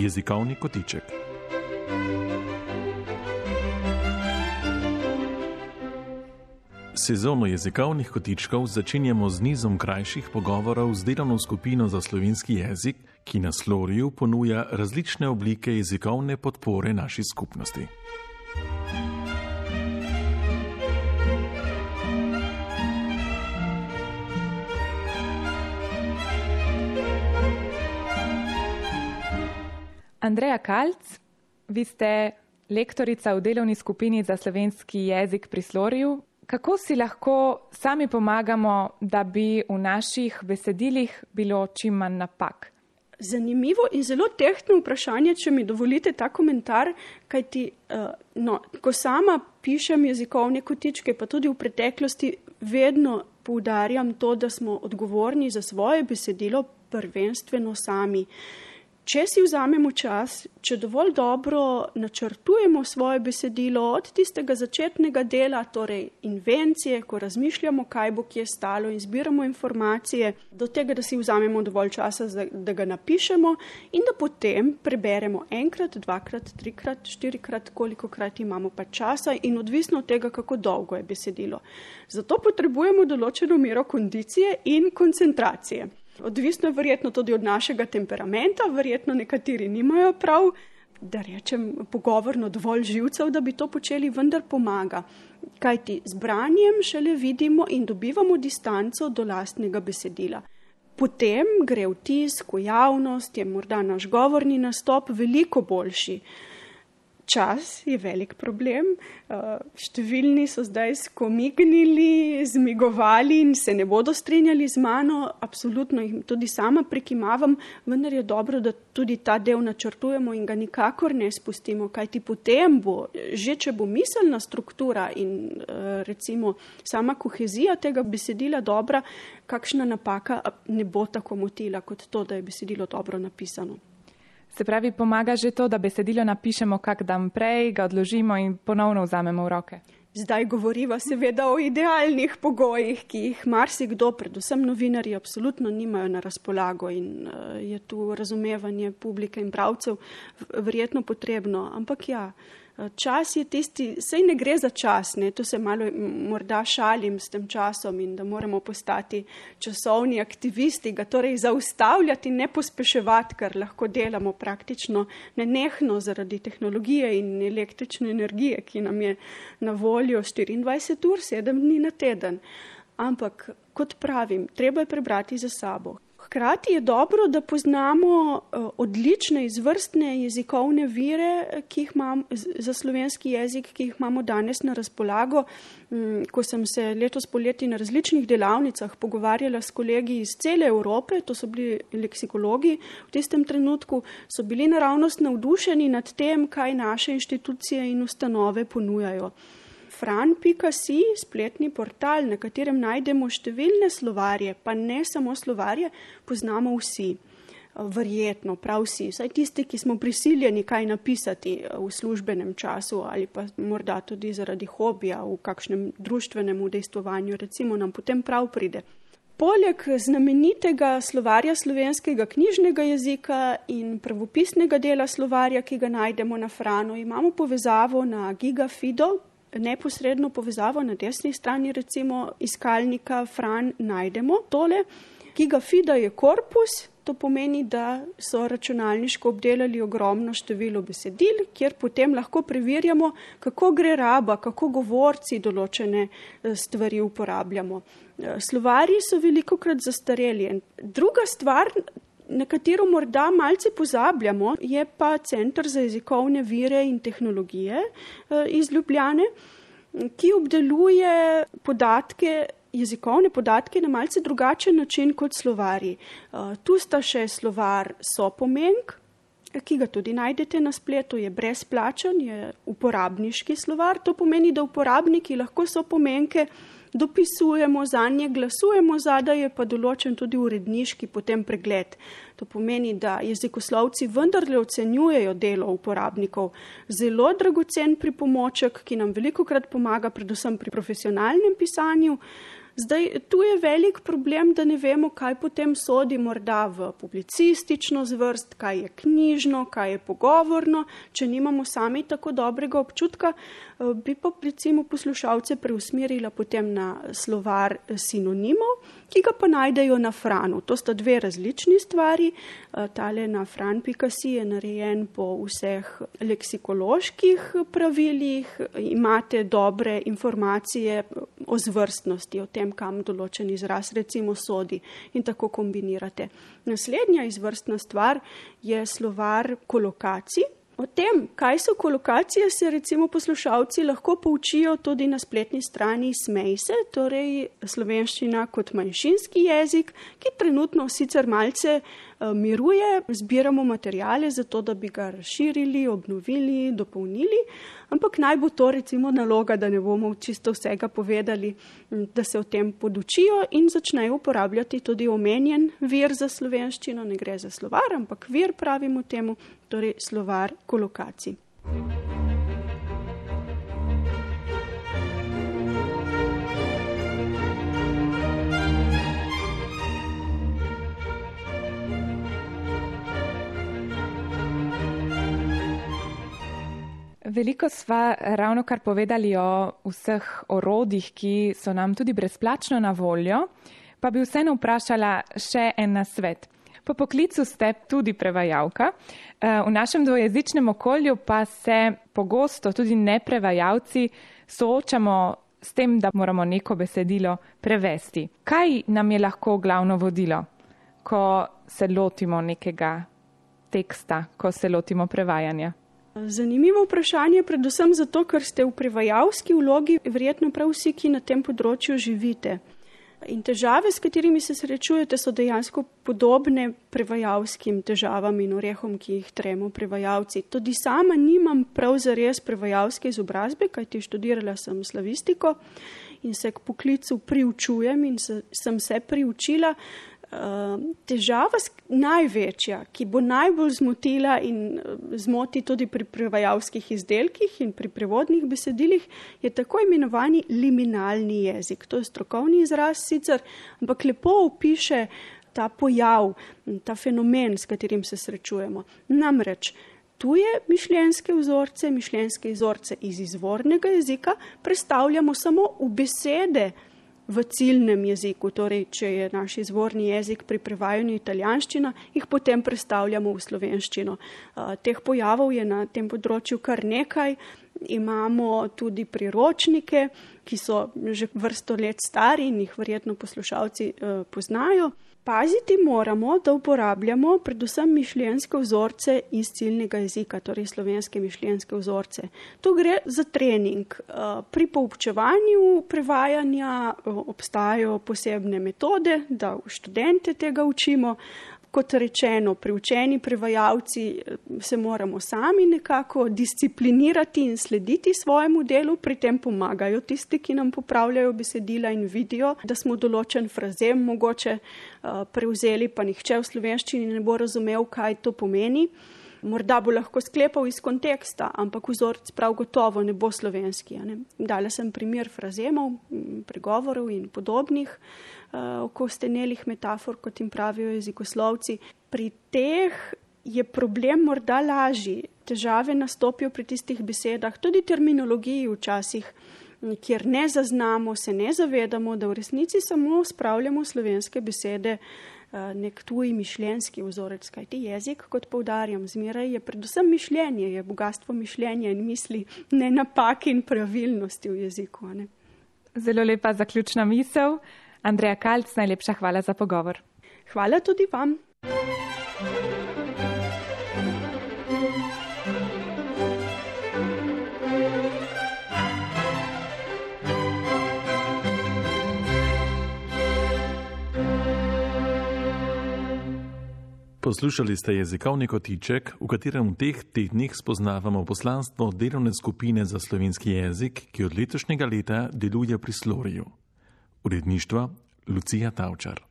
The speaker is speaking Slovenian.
Jezikovni kotiček. Sezono jezikovnih kotičkov začenjamo z nizom krajših pogovorov z delovno skupino za slovenski jezik, ki na Sloriju ponuja različne oblike jezikovne podpore naši skupnosti. Andreja Kalc, vi ste lektorica v delovni skupini za slovenski jezik pri Sloriju. Kako si lahko sami pomagamo, da bi v naših besedilih bilo čim manj napak? Zanimivo in zelo tehtno vprašanje, če mi dovolite ta komentar, kajti uh, no, ko sama pišem jezikovne kotičke, pa tudi v preteklosti vedno poudarjam to, da smo odgovorni za svoje besedilo prvenstveno sami. Če si vzamemo čas, če dovolj dobro načrtujemo svoje besedilo od tistega začetnega dela, torej invencije, ko razmišljamo, kaj bo kje stalo in zbiramo informacije, do tega, da si vzamemo dovolj časa, da ga napišemo in da potem preberemo enkrat, dvakrat, trikrat, štirikrat, koliko krat imamo pa časa in odvisno od tega, kako dolgo je besedilo. Zato potrebujemo določeno mero kondicije in koncentracije. Odvisno je verjetno tudi od našega temperamenta, verjetno nekateri nimajo prav, da rečem, pogovorno dovolj živcev, da bi to počeli, vendar pomaga. Kaj ti z branjem šele vidimo in dobivamo distanco do lastnega besedila. Potem gre v tisk, v javnost, je morda naš govorni nastop veliko boljši čas je velik problem. Uh, številni so zdaj skomignili, zmigovali in se ne bodo strinjali z mano. Absolutno jih tudi sama prekimavam, vendar je dobro, da tudi ta del načrtujemo in ga nikakor ne spustimo, kajti potem bo, že če bo miselna struktura in uh, recimo sama kohezija tega besedila dobra, kakšna napaka ne bo tako motila kot to, da je besedilo dobro napisano. Se pravi, pomaga že to, da besedilo napišemo kak dan prej, ga odložimo in ponovno vzamemo v roke. Zdaj govoriva seveda o idealnih pogojih, ki jih marsikdo, predvsem novinari, absolutno nimajo na razpolago in uh, je tu razumevanje publike in pravcev verjetno potrebno. Ampak ja, Čas je tisti, sej ne gre za čas, ne, to se malo morda šalim s tem časom in da moramo postati časovni aktivisti, ga torej zaustavljati, ne pospeševati, ker lahko delamo praktično nenehno zaradi tehnologije in električne energije, ki nam je na voljo 24 ur, 7 dni na teden. Ampak, kot pravim, treba je prebrati za sabo. Hkrati je dobro, da poznamo eh, odlične izvrstne jezikovne vire, imamo za slovenski jezik, ki jih imamo danes na razpolago. Mm, ko sem se letos poleti na različnih delavnicah pogovarjala s kolegi iz cele Evrope, to so bili leksikologi, v tistem trenutku so bili naravnost navdušeni nad tem, kaj naše inštitucije in ustanove ponujajo fran.si, spletni portal, na katerem najdemo številne slovarje, pa ne samo slovarje, poznamo vsi. Verjetno, prav vsi, vsaj tisti, ki smo prisiljeni kaj napisati v službenem času ali pa morda tudi zaradi hobija v kakšnem društvenem udejstvovanju, recimo nam potem prav pride. Poleg znamenitega slovarja slovenskega knjižnega jezika in pravopisnega dela slovarja, ki ga najdemo na Franu, imamo povezavo na Gigafido, neposredno povezavo na desni strani, recimo iskalnika Fran, najdemo tole. Gigafida je korpus, to pomeni, da so računalniško obdelali ogromno število besedil, kjer potem lahko preverjamo, kako gre raba, kako govorci določene eh, stvari uporabljamo. Eh, slovari so veliko krat zastareli. Druga stvar, na katero morda malce pozabljamo, je pa Centr za jezikovne vire in tehnologije eh, iz Ljubljane, ki obdeluje podatke, jezikovne podatke na malce drugačen način kot slovari. Eh, tu sta še slovar Sopomenk, ki ga tudi najdete na spletu, je brezplačen, je uporabniški slovar. To pomeni, da uporabniki lahko Sopomenke dopisujemo, za nje glasujemo, zadaj je pa določen tudi uredniški potem pregled. To pomeni, da jezikoslovci vendarle ocenjujejo delo uporabnikov. Zelo dragocen pripomoček, ki nam veliko krat pomaga, predvsem pri profesionalnem pisanju. Zdaj, tu je velik problem, da ne vemo, kaj potem sodi morda v publicistično zvrst, kaj je knjižno, kaj je pogovorno. Če nimamo sami tako dobrega občutka, eh, bi pa recimo poslušalce preusmerila potem na slovar sinonimov, ki ga pa najdejo na Franu. To sta dve različni stvari. Eh, tale na Fran.si je narejen po vseh leksikoloških pravilih, imate dobre informacije o zvrstnosti, o tem, kam določen izraz recimo sodi in tako kombinirate. Naslednja izvrstna stvar je slovar kolokacij. O tem, kaj so kolokacije, se recimo poslušalci lahko poučijo tudi na spletni strani Smejse, torej slovenščina kot manjšinski jezik, ki trenutno sicer malce uh, miruje, zbiramo materijale za to, da bi ga razširili, obnovili, dopolnili. Ampak naj bo to recimo naloga, da ne bomo čisto vsega povedali, da se o tem podučijo in začnejo uporabljati tudi omenjen vir za slovenščino, ne gre za slovar, ampak vir pravimo temu, torej slovar kolokacij. Veliko sva ravno kar povedali o vseh orodjih, ki so nam tudi brezplačno na voljo, pa bi vseeno vprašala še en nasvet. Po poklicu ste tudi prevajalka, eh, v našem dvojezičnem okolju pa se pogosto tudi neprevajalci soočamo s tem, da moramo neko besedilo prevesti. Kaj nam je lahko glavno vodilo, ko se lotimo nekega teksta, ko se lotimo prevajanja? Zanimivo vprašanje, predvsem zato, ker ste v prevajalski vlogi, verjetno prav vsi, ki na tem področju živite. In težave, s katerimi se srečujete, so dejansko podobne prevajalskim težavam in orehom, ki jih tremo prevajalci. Tudi sama nimam prav zares prevajalske izobrazbe, kajti študirala sem slavistiko in se k poklicu priučujem in se, sem se priučila. Ehm, težava največja, ki bo najbolj zmotila in eh, zmoti tudi pri prevajalskih izdelkih in pri prevodnih besedilih, je tako imenovani liminalni jezik. To je strokovni izraz sicer, ampak lepo opiše ta pojav, ta fenomen, s katerim se srečujemo. Namreč, tuje mišljenjske vzorce, mišljenjske vzorce iz izvornega jezika predstavljamo samo v besede, v ciljnem jeziku. Torej, če je naš izvorni jezik pri prevajanju italijanščina, jih potem predstavljamo v slovenščino. Teh pojavov je na tem področju kar nekaj. Imamo tudi priročnike, ki so že vrsto let stari in jih verjetno poslušalci eh, poznajo. Paziti moramo, da uporabljamo predvsem mišljenjske vzorce iz ciljnega jezika, torej slovenske mišljenjske vzorce. Tu gre za trening. Eh, pri poučevanju prevajanja eh, obstajajo posebne metode, da študente tega učimo, kot rečeno, priučeni prevajalci eh, se moramo sami nekako disciplinirati in slediti svojemu delu, pri tem pomagajo tisti, ki nam popravljajo besedila in vidijo, da smo določen frazem mogoče uh, prevzeli, pa nihče v slovenščini ne bo razumel, kaj to pomeni. Morda bo lahko sklepal iz konteksta, ampak vzorc prav gotovo ne bo slovenski. Ne? Dala sem primer frazemov, pregovorov in podobnih uh, okostenelih metafor, kot jim pravijo jezikoslovci. Pri teh je problem morda lažji, težave nastopijo pri tistih besedah, tudi terminologiji včasih, kjer ne zaznamo, se ne zavedamo, da v resnici samo spravljamo slovenske besede. Eh, nek tuj mišljenjski vzorec, kajti jezik, kot povdarjam, zmeraj je predvsem mišljenje, je bogatstvo mišljenja in misli, ne napake in pravilnosti v jeziku. Ne? Zelo lepa zaključna misel. Andreja Kalc, najlepša hvala za pogovor. Hvala tudi vam. Poslušali ste jezikovni kotiček, v katerem v teh tednih spoznavamo poslanstvo delovne skupine za slovenski jezik, ki od letošnjega leta deluje pri Sloriju. Uredništvo Lucija Tavčar.